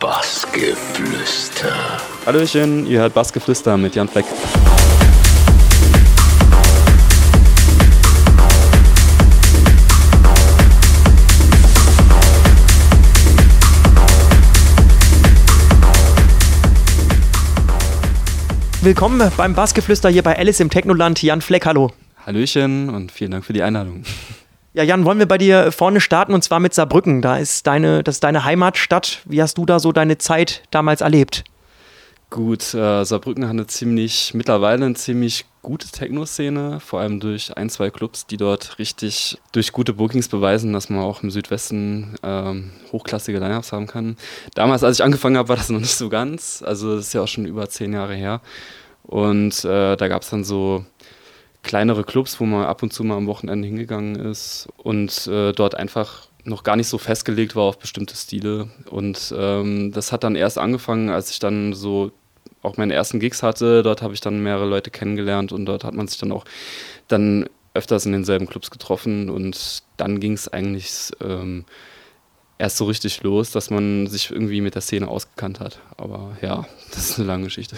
Bassgeflüster. Hallöchen, ihr hört Bassgeflüster mit Jan Fleck. Willkommen beim Bassgeflüster hier bei Alice im Technoland. Jan Fleck, hallo. Hallöchen und vielen Dank für die Einladung. Ja, Jan, wollen wir bei dir vorne starten und zwar mit Saarbrücken. Da ist deine, das ist deine Heimatstadt. Wie hast du da so deine Zeit damals erlebt? Gut, äh, Saarbrücken hat eine ziemlich, mittlerweile eine ziemlich gute Techno-Szene, vor allem durch ein, zwei Clubs, die dort richtig durch gute Bookings beweisen, dass man auch im Südwesten ähm, hochklassige Lineups haben kann. Damals, als ich angefangen habe, war das noch nicht so ganz. Also das ist ja auch schon über zehn Jahre her. Und äh, da gab es dann so kleinere Clubs, wo man ab und zu mal am Wochenende hingegangen ist und äh, dort einfach noch gar nicht so festgelegt war auf bestimmte Stile. Und ähm, das hat dann erst angefangen, als ich dann so auch meine ersten Gigs hatte. Dort habe ich dann mehrere Leute kennengelernt und dort hat man sich dann auch dann öfters in denselben Clubs getroffen und dann ging es eigentlich ähm, erst so richtig los, dass man sich irgendwie mit der Szene ausgekannt hat. Aber ja, das ist eine lange Geschichte.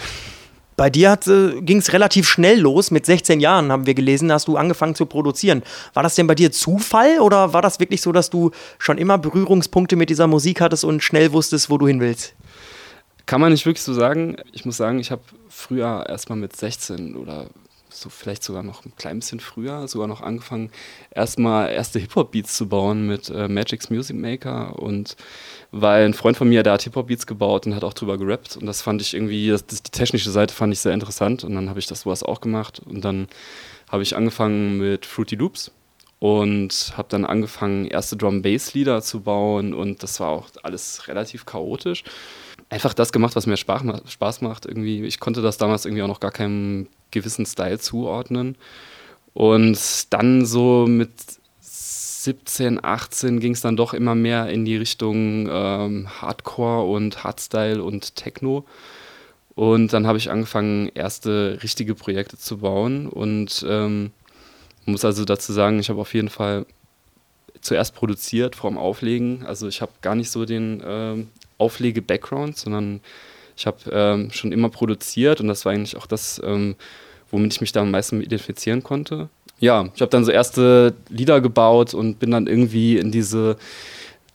Bei dir äh, ging es relativ schnell los. Mit 16 Jahren haben wir gelesen, hast du angefangen zu produzieren. War das denn bei dir Zufall oder war das wirklich so, dass du schon immer Berührungspunkte mit dieser Musik hattest und schnell wusstest, wo du hin willst? Kann man nicht wirklich so sagen. Ich muss sagen, ich habe früher erstmal mit 16 oder so vielleicht sogar noch ein klein bisschen früher, sogar noch angefangen, erstmal erste Hip-Hop-Beats zu bauen mit äh, Magic's Music Maker und weil ein Freund von mir, der hat Hip-Hop-Beats gebaut und hat auch drüber gerappt und das fand ich irgendwie, das, das, die technische Seite fand ich sehr interessant und dann habe ich das sowas auch gemacht und dann habe ich angefangen mit Fruity Loops und habe dann angefangen, erste Drum-Bass-Lieder zu bauen und das war auch alles relativ chaotisch. Einfach das gemacht, was mir Spaß macht. Irgendwie, ich konnte das damals irgendwie auch noch gar keinem gewissen Style zuordnen. Und dann so mit 17, 18 ging es dann doch immer mehr in die Richtung ähm, Hardcore und Hardstyle und Techno. Und dann habe ich angefangen, erste richtige Projekte zu bauen. Und ähm, muss also dazu sagen, ich habe auf jeden Fall zuerst produziert vorm Auflegen. Also ich habe gar nicht so den ähm, Auflege-Background, sondern ich habe ähm, schon immer produziert und das war eigentlich auch das, ähm, womit ich mich da am meisten identifizieren konnte. Ja, ich habe dann so erste Lieder gebaut und bin dann irgendwie in diese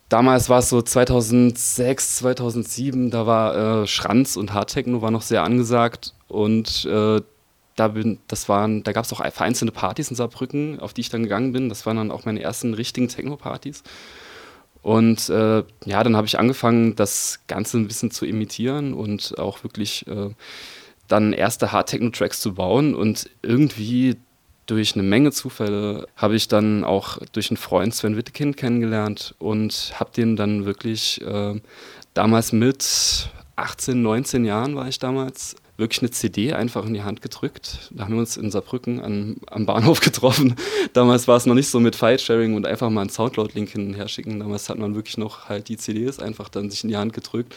Damals war es so 2006, 2007, da war äh, Schranz und Hardtechno war noch sehr angesagt und äh, da bin, das waren, da gab es auch vereinzelte Partys in Saarbrücken, auf die ich dann gegangen bin. Das waren dann auch meine ersten richtigen Techno-Partys. Und äh, ja, dann habe ich angefangen, das Ganze ein bisschen zu imitieren und auch wirklich äh, dann erste Hard-Techno-Tracks zu bauen. Und irgendwie durch eine Menge Zufälle habe ich dann auch durch einen Freund Sven Wittekind kennengelernt und habe den dann wirklich äh, damals mit 18, 19 Jahren war ich damals, wirklich eine CD einfach in die Hand gedrückt. Da haben wir uns in Saarbrücken an, am Bahnhof getroffen. Damals war es noch nicht so mit File-Sharing und einfach mal einen Soundcloud-Link hin und her schicken. Damals hat man wirklich noch halt die CDs einfach dann sich in die Hand gedrückt.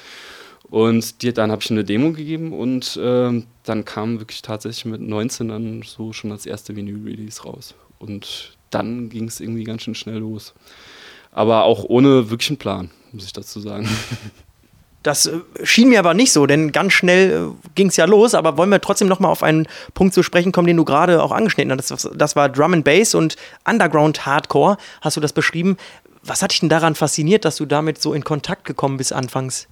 Und die, dann habe ich eine Demo gegeben und äh, dann kam wirklich tatsächlich mit 19 dann so schon als erste Vinyl-Release raus. Und dann ging es irgendwie ganz schön schnell los. Aber auch ohne wirklichen Plan, muss ich dazu sagen. Das äh, schien mir aber nicht so, denn ganz schnell äh, ging es ja los. Aber wollen wir trotzdem noch mal auf einen Punkt zu sprechen kommen, den du gerade auch angeschnitten hast. Das, das war Drum and Bass und Underground Hardcore. Hast du das beschrieben? Was hat dich denn daran fasziniert, dass du damit so in Kontakt gekommen bist anfangs?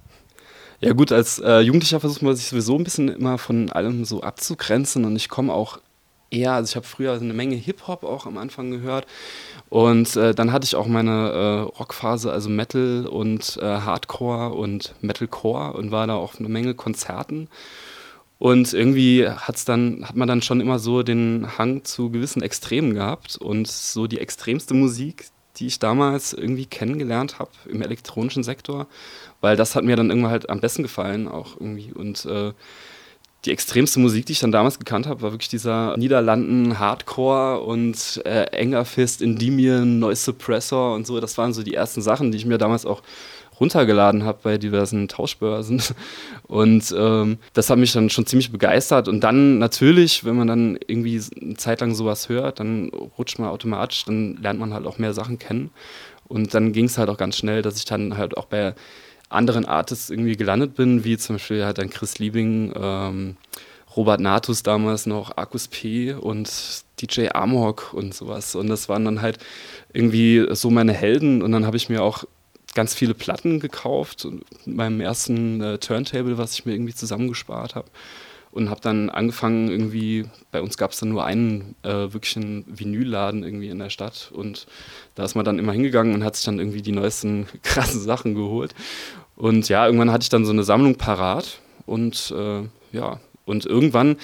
Ja gut, als äh, Jugendlicher versucht man sich sowieso ein bisschen immer von allem so abzugrenzen und ich komme auch eher, also ich habe früher eine Menge Hip-Hop auch am Anfang gehört und äh, dann hatte ich auch meine äh, Rockphase, also Metal und äh, Hardcore und Metalcore und war da auf eine Menge Konzerten. Und irgendwie hat's dann, hat man dann schon immer so den Hang zu gewissen Extremen gehabt. Und so die extremste Musik, die ich damals irgendwie kennengelernt habe im elektronischen Sektor, weil das hat mir dann irgendwann halt am besten gefallen auch irgendwie. Und äh, die extremste Musik, die ich dann damals gekannt habe, war wirklich dieser Niederlanden Hardcore und äh, Enger Fist, Endymion, Noise Suppressor und so. Das waren so die ersten Sachen, die ich mir damals auch runtergeladen habe bei diversen Tauschbörsen. Und ähm, das hat mich dann schon ziemlich begeistert. Und dann natürlich, wenn man dann irgendwie eine Zeit lang sowas hört, dann rutscht man automatisch, dann lernt man halt auch mehr Sachen kennen. Und dann ging es halt auch ganz schnell, dass ich dann halt auch bei anderen Artists irgendwie gelandet bin, wie zum Beispiel halt dann Chris Liebing, ähm, Robert Natus damals noch, Arcus P und DJ Amok und sowas. Und das waren dann halt irgendwie so meine Helden. Und dann habe ich mir auch ganz viele Platten gekauft meinem ersten äh, Turntable, was ich mir irgendwie zusammengespart habe. Und habe dann angefangen, irgendwie, bei uns gab es dann nur einen äh, wirklichen Vinylladen irgendwie in der Stadt. Und da ist man dann immer hingegangen und hat sich dann irgendwie die neuesten krassen Sachen geholt. Und ja, irgendwann hatte ich dann so eine Sammlung parat. Und äh, ja, und irgendwann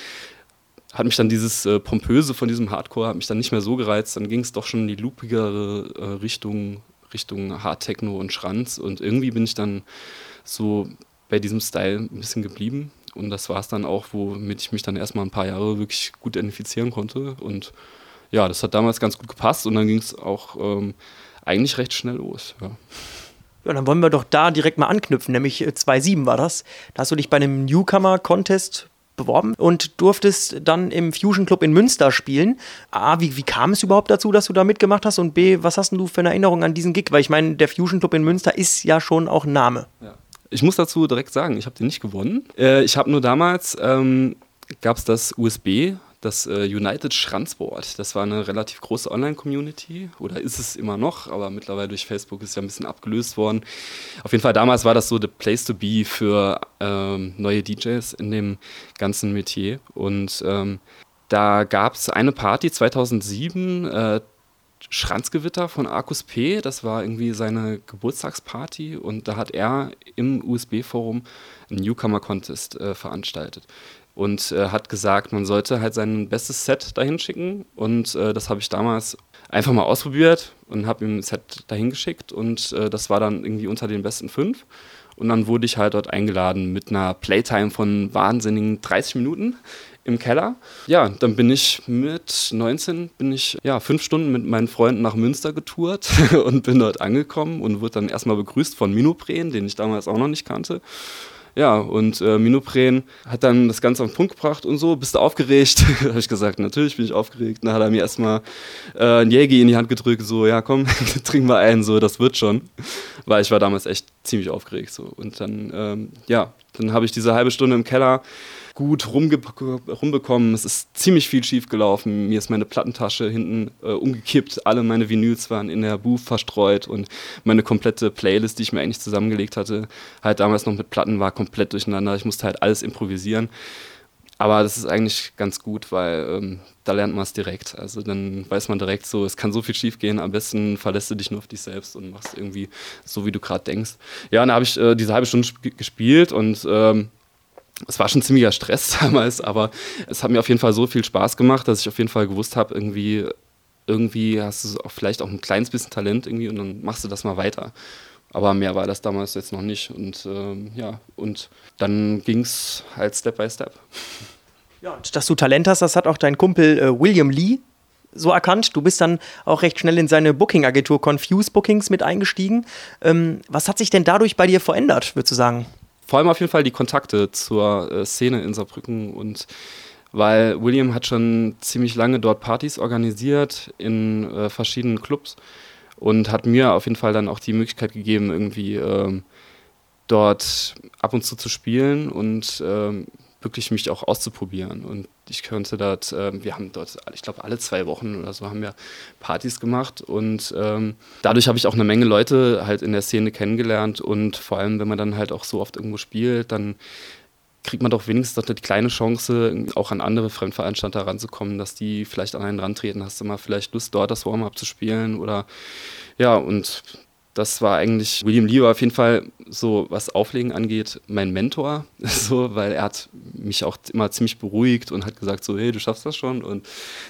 hat mich dann dieses äh, Pompöse von diesem Hardcore hat mich dann nicht mehr so gereizt. Dann ging es doch schon in die loopigere äh, Richtung, Richtung Hard Techno und Schranz. Und irgendwie bin ich dann so bei diesem Style ein bisschen geblieben. Und das war es dann auch, womit ich mich dann erstmal ein paar Jahre wirklich gut identifizieren konnte. Und ja, das hat damals ganz gut gepasst und dann ging es auch ähm, eigentlich recht schnell los. Ja. Ja, dann wollen wir doch da direkt mal anknüpfen, nämlich 2.7 äh, war das. Da hast du dich bei einem Newcomer-Contest beworben und durftest dann im Fusion Club in Münster spielen. A, wie, wie kam es überhaupt dazu, dass du da mitgemacht hast? Und B, was hast du für eine Erinnerung an diesen Gig? Weil ich meine, der Fusion Club in Münster ist ja schon auch ein Name. Ja. Ich muss dazu direkt sagen, ich habe den nicht gewonnen. Äh, ich habe nur damals, ähm, gab es das USB das äh, United Schranzboard. Das war eine relativ große Online-Community oder ist es immer noch, aber mittlerweile durch Facebook ist es ja ein bisschen abgelöst worden. Auf jeden Fall damals war das so the place to be für ähm, neue DJs in dem ganzen Metier. Und ähm, da gab es eine Party 2007, äh, Schranzgewitter von Arcus P. Das war irgendwie seine Geburtstagsparty und da hat er im USB-Forum einen Newcomer-Contest äh, veranstaltet und äh, hat gesagt, man sollte halt sein bestes Set dahin schicken. Und äh, das habe ich damals einfach mal ausprobiert und habe ihm ein Set dahin geschickt und äh, das war dann irgendwie unter den besten fünf. Und dann wurde ich halt dort eingeladen mit einer Playtime von wahnsinnigen 30 Minuten im Keller. Ja, dann bin ich mit 19, bin ich ja fünf Stunden mit meinen Freunden nach Münster getourt und bin dort angekommen und wurde dann erstmal begrüßt von Minopren, den ich damals auch noch nicht kannte. Ja, und äh, Minopren hat dann das Ganze auf den Punkt gebracht und so. Bist du aufgeregt? habe ich gesagt, natürlich bin ich aufgeregt. Dann hat er mir erstmal äh, ein Jägi in die Hand gedrückt, so, ja komm, trinken wir einen, so, das wird schon. Weil ich war damals echt ziemlich aufgeregt. So. Und dann, ähm, ja, dann habe ich diese halbe Stunde im Keller gut rumbekommen. Es ist ziemlich viel schief gelaufen. Mir ist meine Plattentasche hinten äh, umgekippt. Alle meine Vinyls waren in der Booth verstreut und meine komplette Playlist, die ich mir eigentlich zusammengelegt hatte, halt damals noch mit Platten, war komplett durcheinander. Ich musste halt alles improvisieren. Aber das ist eigentlich ganz gut, weil ähm, da lernt man es direkt. Also dann weiß man direkt so, es kann so viel schief gehen. Am besten verlässt du dich nur auf dich selbst und machst irgendwie so, wie du gerade denkst. Ja, dann habe ich äh, diese halbe Stunde gespielt und ähm, es war schon ziemlicher Stress damals, aber es hat mir auf jeden Fall so viel Spaß gemacht, dass ich auf jeden Fall gewusst habe, irgendwie, irgendwie hast du auch vielleicht auch ein kleines bisschen Talent irgendwie und dann machst du das mal weiter. Aber mehr war das damals jetzt noch nicht. Und ähm, ja, und dann ging es halt Step by Step. Ja, dass du Talent hast, das hat auch dein Kumpel äh, William Lee so erkannt. Du bist dann auch recht schnell in seine Booking-Agentur Confuse Bookings mit eingestiegen. Ähm, was hat sich denn dadurch bei dir verändert, würdest du sagen? vor allem auf jeden Fall die Kontakte zur äh, Szene in Saarbrücken und weil William hat schon ziemlich lange dort Partys organisiert in äh, verschiedenen Clubs und hat mir auf jeden Fall dann auch die Möglichkeit gegeben, irgendwie ähm, dort ab und zu zu spielen und ähm, wirklich mich auch auszuprobieren. Und ich könnte dort, äh, wir haben dort, ich glaube, alle zwei Wochen oder so haben wir Partys gemacht und ähm, dadurch habe ich auch eine Menge Leute halt in der Szene kennengelernt und vor allem, wenn man dann halt auch so oft irgendwo spielt, dann kriegt man doch wenigstens doch die kleine Chance, auch an andere Fremdveranstalter ranzukommen, dass die vielleicht an einen rantreten. Hast du mal vielleicht Lust, dort das Warm-up zu spielen oder ja, und das war eigentlich, William Lee war auf jeden Fall so, was Auflegen angeht, mein Mentor, so, weil er hat mich auch immer ziemlich beruhigt und hat gesagt so, hey, du schaffst das schon und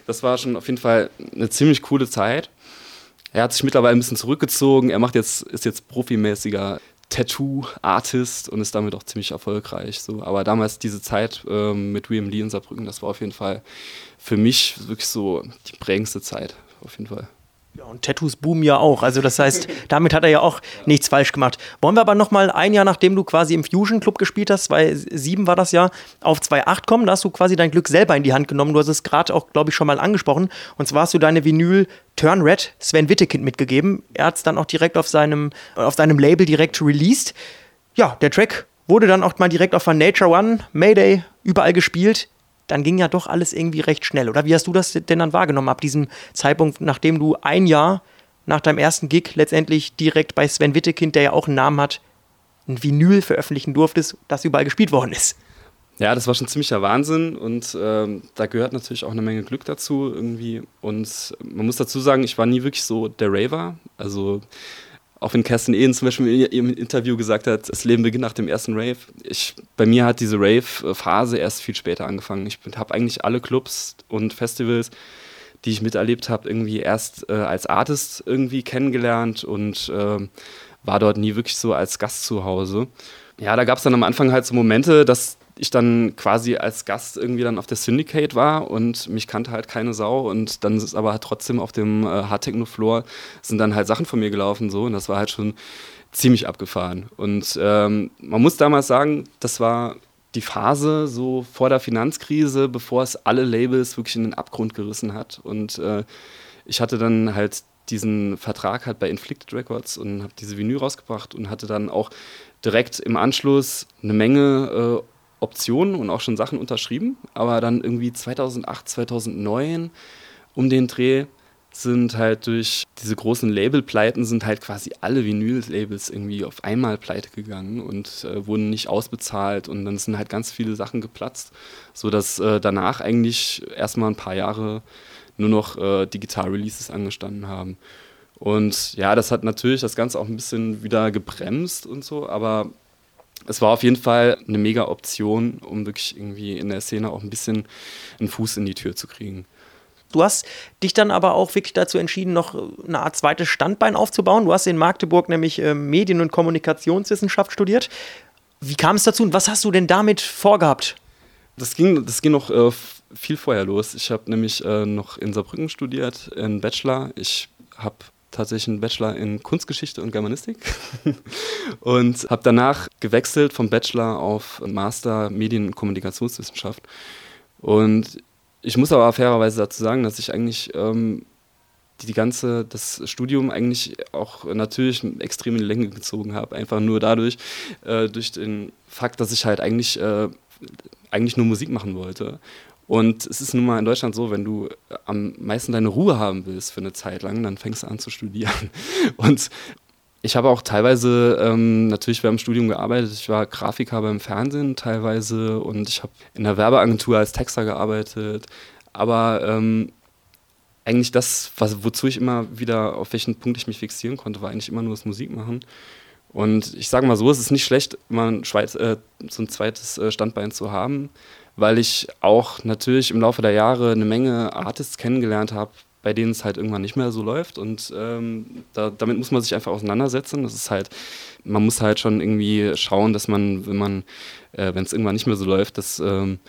das war schon auf jeden Fall eine ziemlich coole Zeit. Er hat sich mittlerweile ein bisschen zurückgezogen, er macht jetzt, ist jetzt profimäßiger Tattoo-Artist und ist damit auch ziemlich erfolgreich. So. Aber damals diese Zeit ähm, mit William Lee in Saarbrücken, das war auf jeden Fall für mich wirklich so die prägendste Zeit, auf jeden Fall. Ja, und Tattoos boomen ja auch. Also das heißt, damit hat er ja auch nichts falsch gemacht. Wollen wir aber noch mal ein Jahr, nachdem du quasi im Fusion Club gespielt hast, 2007 war das ja, auf 2.8 kommen. Da hast du quasi dein Glück selber in die Hand genommen. Du hast es gerade auch, glaube ich, schon mal angesprochen. Und zwar hast du deine Vinyl Turn Red Sven Wittekind mitgegeben. Er hat es dann auch direkt auf seinem, auf seinem Label direkt released. ja, der Track wurde dann auch mal direkt auf der Nature One, Mayday, überall gespielt. Dann ging ja doch alles irgendwie recht schnell, oder? Wie hast du das denn dann wahrgenommen ab diesem Zeitpunkt, nachdem du ein Jahr nach deinem ersten Gig letztendlich direkt bei Sven Wittekind, der ja auch einen Namen hat, ein Vinyl veröffentlichen durftest, das überall gespielt worden ist? Ja, das war schon ziemlicher Wahnsinn und ähm, da gehört natürlich auch eine Menge Glück dazu irgendwie. Und man muss dazu sagen, ich war nie wirklich so der Raver. Also auch wenn Kerstin Ehn zum Beispiel in ihrem Interview gesagt hat, das Leben beginnt nach dem ersten Rave. Ich, bei mir hat diese Rave-Phase erst viel später angefangen. Ich habe eigentlich alle Clubs und Festivals, die ich miterlebt habe, irgendwie erst äh, als Artist irgendwie kennengelernt und äh, war dort nie wirklich so als Gast zu Hause. Ja, da gab es dann am Anfang halt so Momente, dass ich dann quasi als Gast irgendwie dann auf der Syndicate war und mich kannte halt keine Sau und dann ist aber trotzdem auf dem äh, Hard Techno Floor sind dann halt Sachen von mir gelaufen so und das war halt schon ziemlich abgefahren. Und ähm, man muss damals sagen, das war die Phase so vor der Finanzkrise, bevor es alle Labels wirklich in den Abgrund gerissen hat. Und äh, ich hatte dann halt diesen Vertrag halt bei Inflicted Records und habe diese Vinyl rausgebracht und hatte dann auch direkt im Anschluss eine Menge äh, Optionen und auch schon Sachen unterschrieben. Aber dann irgendwie 2008, 2009 um den Dreh sind halt durch diese großen Labelpleiten sind halt quasi alle Vinyl-Labels irgendwie auf einmal pleite gegangen und äh, wurden nicht ausbezahlt und dann sind halt ganz viele Sachen geplatzt, sodass äh, danach eigentlich erstmal ein paar Jahre nur noch äh, Digital-Releases angestanden haben. Und ja, das hat natürlich das Ganze auch ein bisschen wieder gebremst und so, aber es war auf jeden Fall eine mega Option, um wirklich irgendwie in der Szene auch ein bisschen einen Fuß in die Tür zu kriegen. Du hast dich dann aber auch wirklich dazu entschieden, noch eine Art zweites Standbein aufzubauen. Du hast in Magdeburg nämlich äh, Medien- und Kommunikationswissenschaft studiert. Wie kam es dazu und was hast du denn damit vorgehabt? Das ging, das ging noch äh, viel vorher los. Ich habe nämlich äh, noch in Saarbrücken studiert, in Bachelor. Ich habe tatsächlich einen Bachelor in Kunstgeschichte und Germanistik und habe danach gewechselt vom Bachelor auf Master Medien- und Kommunikationswissenschaft. Und ich muss aber fairerweise dazu sagen, dass ich eigentlich ähm, die, die ganze, das Studium eigentlich auch natürlich extrem in die Länge gezogen habe. Einfach nur dadurch, äh, durch den Fakt, dass ich halt eigentlich, äh, eigentlich nur Musik machen wollte. Und es ist nun mal in Deutschland so, wenn du äh, am meisten deine Ruhe haben willst für eine Zeit lang, dann fängst du an zu studieren. Und ich habe auch teilweise ähm, natürlich dem Studium gearbeitet. Ich war Grafiker beim Fernsehen teilweise und ich habe in der Werbeagentur als Texter gearbeitet. Aber ähm, eigentlich das, was, wozu ich immer wieder, auf welchen Punkt ich mich fixieren konnte, war eigentlich immer nur das Musikmachen. Und ich sage mal so, es ist nicht schlecht, mal ein, Schweiz, äh, so ein zweites äh, Standbein zu haben weil ich auch natürlich im Laufe der Jahre eine Menge Artists kennengelernt habe, bei denen es halt irgendwann nicht mehr so läuft. Und ähm, da, damit muss man sich einfach auseinandersetzen. Das ist halt, man muss halt schon irgendwie schauen, dass man, wenn man, äh, wenn es irgendwann nicht mehr so läuft, dass, ähm,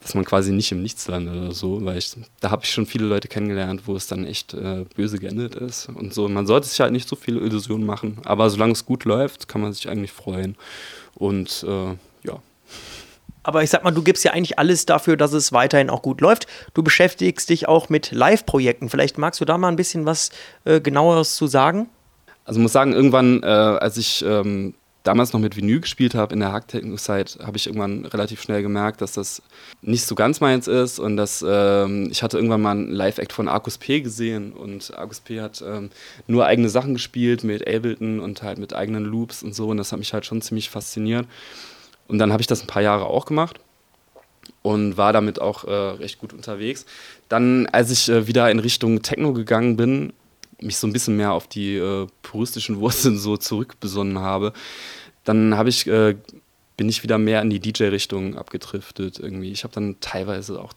dass man quasi nicht im Nichts landet oder so, weil ich, da habe ich schon viele Leute kennengelernt, wo es dann echt äh, böse geendet ist und so. Man sollte sich halt nicht so viele Illusionen machen, aber solange es gut läuft, kann man sich eigentlich freuen. Und äh, ja. Aber ich sag mal, du gibst ja eigentlich alles dafür, dass es weiterhin auch gut läuft. Du beschäftigst dich auch mit Live-Projekten. Vielleicht magst du da mal ein bisschen was äh, genaueres zu sagen? Also ich muss sagen, irgendwann, äh, als ich ähm, damals noch mit Vinyl gespielt habe in der Hacktechno-Zeit, habe ich irgendwann relativ schnell gemerkt, dass das nicht so ganz meins ist und dass ähm, ich hatte irgendwann mal einen Live-Act von Arcus P gesehen und Arcus P hat ähm, nur eigene Sachen gespielt mit Ableton und halt mit eigenen Loops und so und das hat mich halt schon ziemlich fasziniert. Und dann habe ich das ein paar Jahre auch gemacht und war damit auch äh, recht gut unterwegs. Dann, als ich äh, wieder in Richtung Techno gegangen bin, mich so ein bisschen mehr auf die äh, puristischen Wurzeln so zurückbesonnen habe, dann habe ich äh, bin ich wieder mehr in die DJ-Richtung abgedriftet irgendwie. Ich habe dann teilweise auch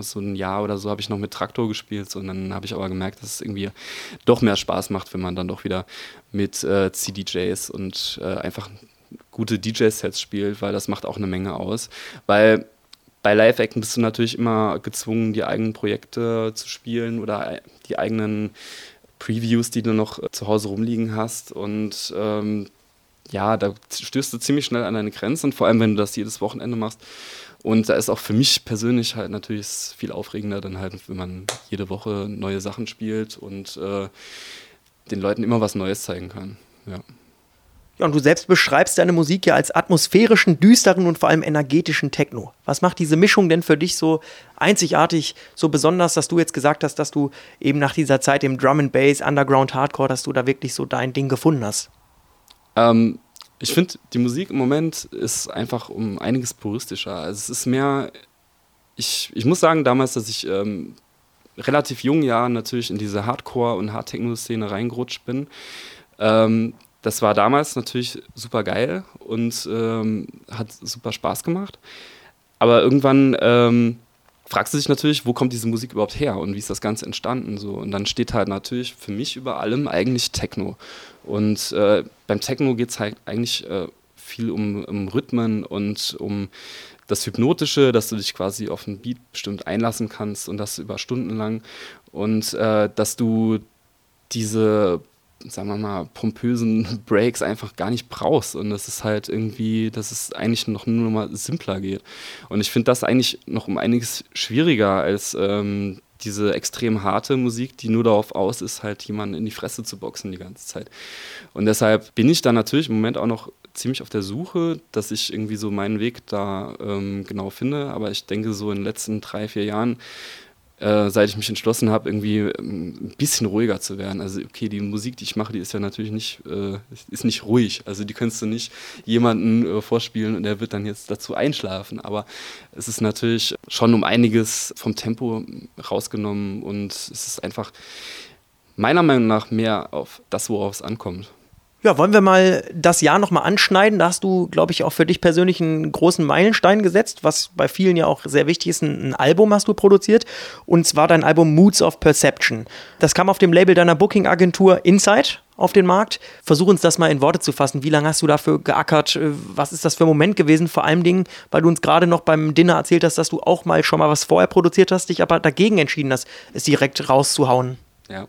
so ein Jahr oder so habe ich noch mit Traktor gespielt und dann habe ich aber gemerkt, dass es irgendwie doch mehr Spaß macht, wenn man dann doch wieder mit äh, CDJs und äh, einfach gute DJ-Sets spielt, weil das macht auch eine Menge aus. Weil bei Live-Acten bist du natürlich immer gezwungen, die eigenen Projekte zu spielen oder die eigenen Previews, die du noch zu Hause rumliegen hast. Und ähm, ja, da stößt du ziemlich schnell an deine Grenzen, vor allem wenn du das jedes Wochenende machst. Und da ist auch für mich persönlich halt natürlich viel aufregender, dann halt, wenn man jede Woche neue Sachen spielt und äh, den Leuten immer was Neues zeigen kann. Ja. Ja, und du selbst beschreibst deine Musik ja als atmosphärischen, düsteren und vor allem energetischen Techno. Was macht diese Mischung denn für dich so einzigartig, so besonders, dass du jetzt gesagt hast, dass du eben nach dieser Zeit im Drum and Bass, Underground Hardcore, dass du da wirklich so dein Ding gefunden hast? Ähm, ich finde, die Musik im Moment ist einfach um einiges puristischer. Also es ist mehr, ich, ich muss sagen damals, dass ich ähm, relativ jungen Jahren natürlich in diese Hardcore- und Hard-Techno-Szene reingerutscht bin. Ähm, das war damals natürlich super geil und ähm, hat super Spaß gemacht. Aber irgendwann ähm, fragst du dich natürlich, wo kommt diese Musik überhaupt her und wie ist das Ganze entstanden? So. Und dann steht halt natürlich für mich über allem eigentlich Techno. Und äh, beim Techno geht es halt eigentlich äh, viel um, um Rhythmen und um das Hypnotische, dass du dich quasi auf einen Beat bestimmt einlassen kannst und das über Stunden lang. Und äh, dass du diese sagen wir mal, pompösen Breaks einfach gar nicht brauchst. Und das ist halt irgendwie, dass es eigentlich noch nur mal simpler geht. Und ich finde das eigentlich noch um einiges schwieriger als ähm, diese extrem harte Musik, die nur darauf aus ist, halt jemanden in die Fresse zu boxen die ganze Zeit. Und deshalb bin ich da natürlich im Moment auch noch ziemlich auf der Suche, dass ich irgendwie so meinen Weg da ähm, genau finde. Aber ich denke, so in den letzten drei, vier Jahren äh, seit ich mich entschlossen habe, irgendwie ähm, ein bisschen ruhiger zu werden. Also okay, die Musik, die ich mache, die ist ja natürlich nicht, äh, ist nicht ruhig. Also die kannst du nicht jemanden äh, vorspielen und der wird dann jetzt dazu einschlafen. Aber es ist natürlich schon um einiges vom Tempo rausgenommen und es ist einfach meiner Meinung nach mehr auf das, worauf es ankommt. Ja, wollen wir mal das Jahr nochmal anschneiden? Da hast du, glaube ich, auch für dich persönlich einen großen Meilenstein gesetzt, was bei vielen ja auch sehr wichtig ist. Ein, Album hast du produziert und zwar dein Album Moods of Perception. Das kam auf dem Label deiner Booking-Agentur Insight auf den Markt. Versuch uns das mal in Worte zu fassen. Wie lange hast du dafür geackert? Was ist das für ein Moment gewesen? Vor allem Dingen, weil du uns gerade noch beim Dinner erzählt hast, dass du auch mal schon mal was vorher produziert hast, dich aber dagegen entschieden hast, es direkt rauszuhauen. Ja,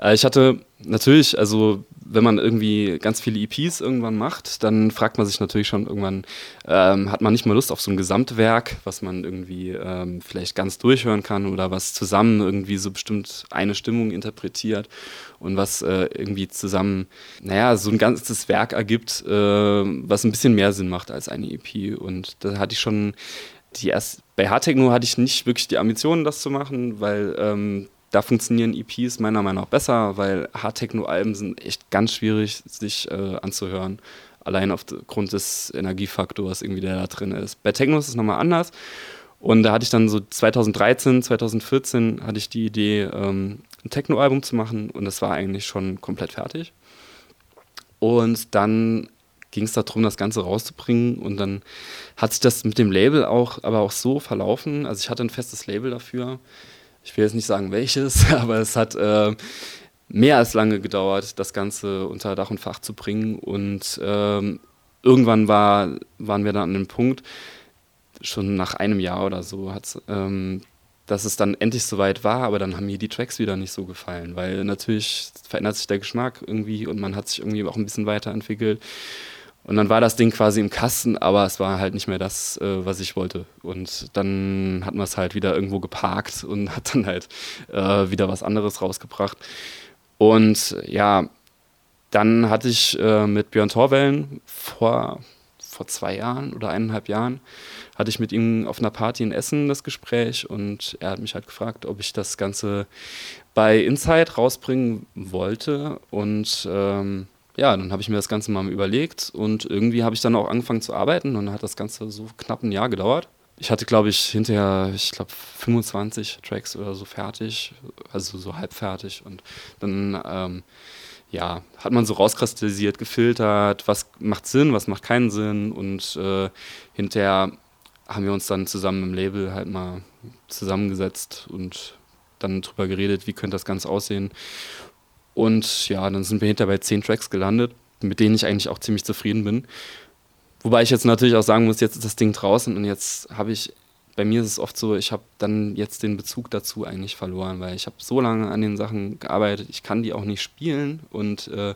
äh, ich hatte natürlich, also wenn man irgendwie ganz viele EPs irgendwann macht, dann fragt man sich natürlich schon irgendwann, ähm, hat man nicht mal Lust auf so ein Gesamtwerk, was man irgendwie ähm, vielleicht ganz durchhören kann oder was zusammen irgendwie so bestimmt eine Stimmung interpretiert und was äh, irgendwie zusammen, naja, so ein ganzes Werk ergibt, äh, was ein bisschen mehr Sinn macht als eine EP. Und da hatte ich schon die erst, bei Hardtechno hatte ich nicht wirklich die Ambitionen, das zu machen, weil ähm, da funktionieren EPs meiner Meinung nach besser, weil Hard-Techno-Alben sind echt ganz schwierig, sich äh, anzuhören. Allein aufgrund des Energiefaktors, irgendwie, der da drin ist. Bei Techno ist es nochmal anders. Und da hatte ich dann so 2013, 2014 hatte ich die Idee, ähm, ein Techno-Album zu machen und das war eigentlich schon komplett fertig. Und dann ging es darum, das Ganze rauszubringen und dann hat sich das mit dem Label auch, aber auch so verlaufen. Also ich hatte ein festes Label dafür ich will jetzt nicht sagen welches, aber es hat äh, mehr als lange gedauert, das Ganze unter Dach und Fach zu bringen. Und ähm, irgendwann war, waren wir dann an dem Punkt, schon nach einem Jahr oder so, ähm, dass es dann endlich soweit war, aber dann haben mir die Tracks wieder nicht so gefallen, weil natürlich verändert sich der Geschmack irgendwie und man hat sich irgendwie auch ein bisschen weiterentwickelt. Und dann war das Ding quasi im Kasten, aber es war halt nicht mehr das, äh, was ich wollte. Und dann hat man es halt wieder irgendwo geparkt und hat dann halt äh, wieder was anderes rausgebracht. Und ja, dann hatte ich äh, mit Björn Torwellen vor, vor zwei Jahren oder eineinhalb Jahren, hatte ich mit ihm auf einer Party in Essen das Gespräch und er hat mich halt gefragt, ob ich das Ganze bei Insight rausbringen wollte. Und ähm, ja, dann habe ich mir das Ganze mal überlegt und irgendwie habe ich dann auch angefangen zu arbeiten und hat das Ganze so knapp ein Jahr gedauert. Ich hatte, glaube ich, hinterher, ich glaube, 25 Tracks oder so fertig, also so halb fertig. Und dann, ähm, ja, hat man so rauskristallisiert, gefiltert, was macht Sinn, was macht keinen Sinn. Und äh, hinterher haben wir uns dann zusammen im Label halt mal zusammengesetzt und dann drüber geredet, wie könnte das Ganze aussehen. Und ja, dann sind wir hinter bei zehn Tracks gelandet, mit denen ich eigentlich auch ziemlich zufrieden bin. Wobei ich jetzt natürlich auch sagen muss, jetzt ist das Ding draußen und jetzt habe ich, bei mir ist es oft so, ich habe dann jetzt den Bezug dazu eigentlich verloren, weil ich habe so lange an den Sachen gearbeitet, ich kann die auch nicht spielen und äh,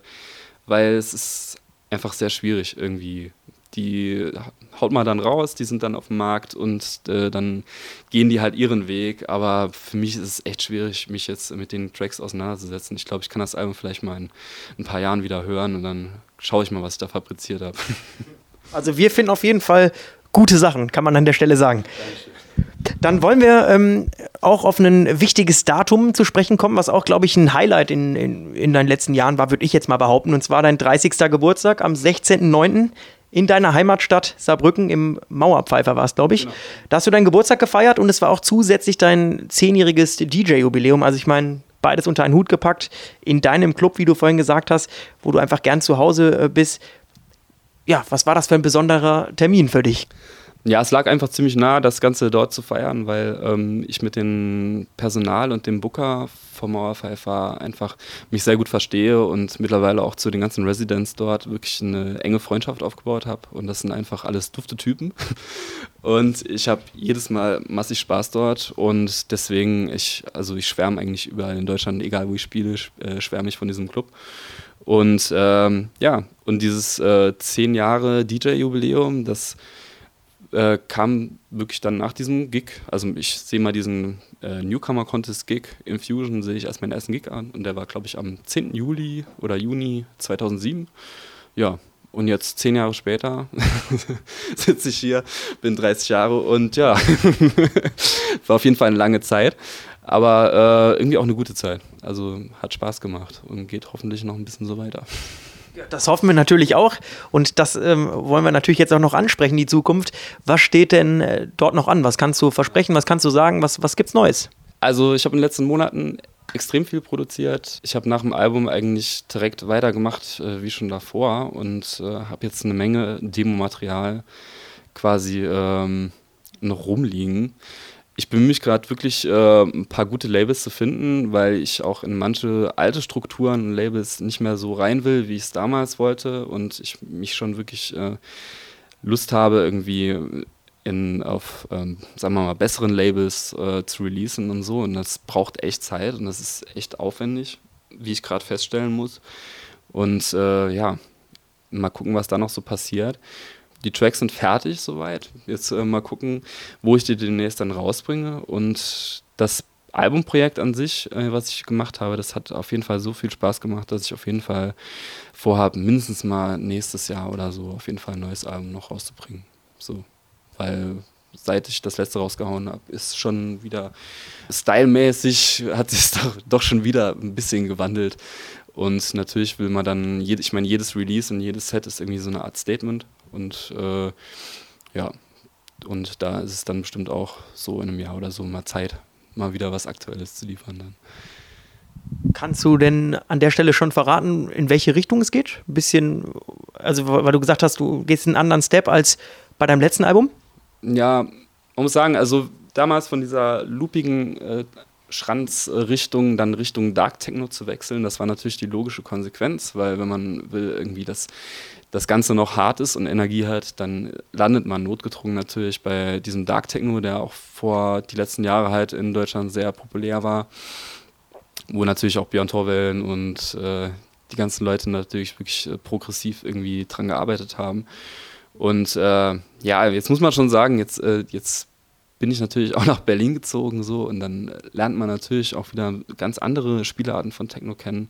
weil es ist einfach sehr schwierig irgendwie die haut man dann raus, die sind dann auf dem Markt und äh, dann gehen die halt ihren Weg. Aber für mich ist es echt schwierig, mich jetzt mit den Tracks auseinanderzusetzen. Ich glaube, ich kann das Album vielleicht mal in ein paar Jahren wieder hören und dann schaue ich mal, was ich da fabriziert habe. Also wir finden auf jeden Fall gute Sachen, kann man an der Stelle sagen. Dann wollen wir ähm, auch auf ein wichtiges Datum zu sprechen kommen, was auch, glaube ich, ein Highlight in, in, in deinen letzten Jahren war, würde ich jetzt mal behaupten. Und zwar dein 30. Geburtstag am 16.09. in deiner Heimatstadt Saarbrücken im Mauerpfeifer war es, glaube ich. Genau. Da hast du deinen Geburtstag gefeiert und es war auch zusätzlich dein zehnjähriges DJ-Jubiläum. Also ich meine, beides unter einen Hut gepackt in deinem Club, wie du vorhin gesagt hast, wo du einfach gern zu Hause äh, bist. Ja, was war das für ein besonderer Termin für dich? Ja, es lag einfach ziemlich nah, das Ganze dort zu feiern, weil ähm, ich mit dem Personal und dem Booker vom Mauerpfeifer einfach mich sehr gut verstehe und mittlerweile auch zu den ganzen Residents dort wirklich eine enge Freundschaft aufgebaut habe. Und das sind einfach alles dufte Typen. Und ich habe jedes Mal massig Spaß dort und deswegen, ich, also ich schwärme eigentlich überall in Deutschland, egal wo ich spiele, äh, schwärme ich von diesem Club. Und ähm, ja, und dieses äh, zehn Jahre DJ-Jubiläum, das äh, kam wirklich dann nach diesem Gig. Also ich sehe mal diesen äh, Newcomer Contest Gig Infusion, sehe ich als meinen ersten Gig an und der war, glaube ich, am 10. Juli oder Juni 2007. Ja, und jetzt zehn Jahre später sitze ich hier, bin 30 Jahre und ja, war auf jeden Fall eine lange Zeit, aber äh, irgendwie auch eine gute Zeit. Also hat Spaß gemacht und geht hoffentlich noch ein bisschen so weiter. Das hoffen wir natürlich auch und das ähm, wollen wir natürlich jetzt auch noch ansprechen, die Zukunft. Was steht denn äh, dort noch an? Was kannst du versprechen? Was kannst du sagen? Was, was gibt's Neues? Also ich habe in den letzten Monaten extrem viel produziert. Ich habe nach dem Album eigentlich direkt weitergemacht äh, wie schon davor und äh, habe jetzt eine Menge Demo-Material quasi ähm, noch rumliegen ich bemühe mich gerade wirklich, äh, ein paar gute Labels zu finden, weil ich auch in manche alte Strukturen und Labels nicht mehr so rein will, wie ich es damals wollte und ich mich schon wirklich äh, Lust habe, irgendwie in, auf, ähm, sagen wir mal, besseren Labels äh, zu releasen und so. Und das braucht echt Zeit und das ist echt aufwendig, wie ich gerade feststellen muss. Und äh, ja, mal gucken, was da noch so passiert die Tracks sind fertig soweit. Jetzt äh, mal gucken, wo ich die demnächst dann rausbringe. Und das Albumprojekt an sich, äh, was ich gemacht habe, das hat auf jeden Fall so viel Spaß gemacht, dass ich auf jeden Fall vorhabe, mindestens mal nächstes Jahr oder so auf jeden Fall ein neues Album noch rauszubringen. So, weil seit ich das letzte rausgehauen habe, ist schon wieder stylmäßig, hat sich doch, doch schon wieder ein bisschen gewandelt. Und natürlich will man dann, ich meine, jedes Release und jedes Set ist irgendwie so eine Art Statement. Und äh, ja, und da ist es dann bestimmt auch so in einem Jahr oder so mal Zeit, mal wieder was Aktuelles zu liefern. Dann. Kannst du denn an der Stelle schon verraten, in welche Richtung es geht? Ein bisschen, also weil du gesagt hast, du gehst einen anderen Step als bei deinem letzten Album? Ja, man muss sagen, also damals von dieser loopigen äh, Schranzrichtung dann Richtung Dark Techno zu wechseln, das war natürlich die logische Konsequenz, weil wenn man will irgendwie das das Ganze noch hart ist und Energie hat, dann landet man notgedrungen natürlich bei diesem Dark Techno, der auch vor die letzten Jahre halt in Deutschland sehr populär war, wo natürlich auch Björn Torwellen und äh, die ganzen Leute natürlich wirklich äh, progressiv irgendwie dran gearbeitet haben. Und äh, ja, jetzt muss man schon sagen, jetzt, äh, jetzt bin ich natürlich auch nach Berlin gezogen so und dann lernt man natürlich auch wieder ganz andere Spielarten von Techno kennen,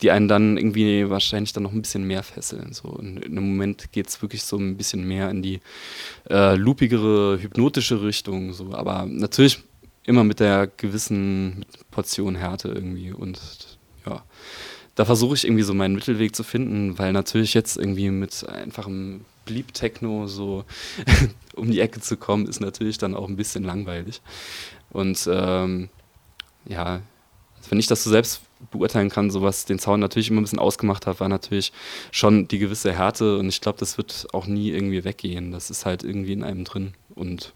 die einen dann irgendwie wahrscheinlich dann noch ein bisschen mehr fesseln. So. Und im Moment geht es wirklich so ein bisschen mehr in die äh, loopigere, hypnotische Richtung. So. Aber natürlich immer mit der gewissen Portion Härte irgendwie und ja da versuche ich irgendwie so meinen Mittelweg zu finden, weil natürlich jetzt irgendwie mit einfachem Bleep Techno so um die Ecke zu kommen, ist natürlich dann auch ein bisschen langweilig. Und ähm, ja, wenn ich das so selbst beurteilen kann, so was den Sound natürlich immer ein bisschen ausgemacht hat, war natürlich schon die gewisse Härte und ich glaube, das wird auch nie irgendwie weggehen. Das ist halt irgendwie in einem drin und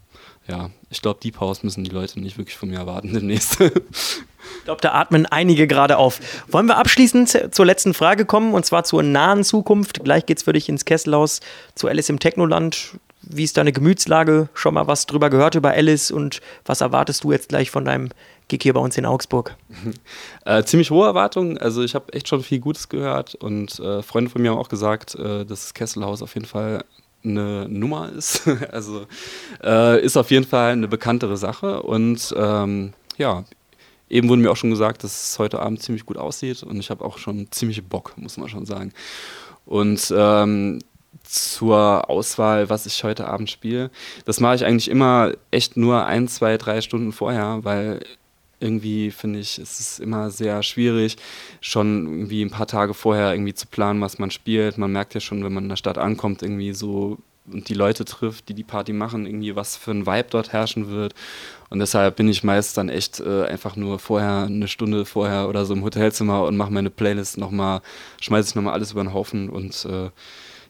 ja, ich glaube, die Pause müssen die Leute nicht wirklich von mir erwarten demnächst. ich glaube, da atmen einige gerade auf. Wollen wir abschließend zur letzten Frage kommen und zwar zur nahen Zukunft. Gleich geht es für dich ins Kesselhaus zu Alice im Technoland. Wie ist deine Gemütslage? Schon mal was drüber gehört über Alice und was erwartest du jetzt gleich von deinem Gig hier bei uns in Augsburg? Äh, ziemlich hohe Erwartungen. Also ich habe echt schon viel Gutes gehört und äh, Freunde von mir haben auch gesagt, äh, dass das Kesselhaus auf jeden Fall eine Nummer ist. also äh, ist auf jeden Fall eine bekanntere Sache. Und ähm, ja, eben wurde mir auch schon gesagt, dass es heute Abend ziemlich gut aussieht und ich habe auch schon ziemlich Bock, muss man schon sagen. Und ähm, zur Auswahl, was ich heute Abend spiele, das mache ich eigentlich immer echt nur ein, zwei, drei Stunden vorher, weil irgendwie finde ich, es ist immer sehr schwierig, schon irgendwie ein paar Tage vorher irgendwie zu planen, was man spielt. Man merkt ja schon, wenn man in der Stadt ankommt, irgendwie so und die Leute trifft, die die Party machen, irgendwie was für ein Vibe dort herrschen wird. Und deshalb bin ich meist dann echt äh, einfach nur vorher, eine Stunde vorher oder so im Hotelzimmer und mache meine Playlist nochmal, schmeiße ich nochmal alles über den Haufen und äh,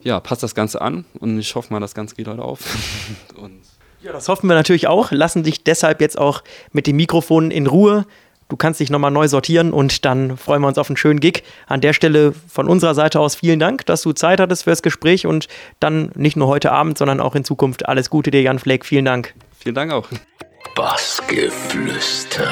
ja, passt das Ganze an und ich hoffe mal, das Ganze geht heute auf. und ja, das hoffen wir natürlich auch. Lassen dich deshalb jetzt auch mit dem Mikrofon in Ruhe. Du kannst dich nochmal neu sortieren und dann freuen wir uns auf einen schönen Gig. An der Stelle von unserer Seite aus vielen Dank, dass du Zeit hattest für das Gespräch und dann nicht nur heute Abend, sondern auch in Zukunft alles Gute dir, Jan Fleck. Vielen Dank. Vielen Dank auch. Bassgeflüster.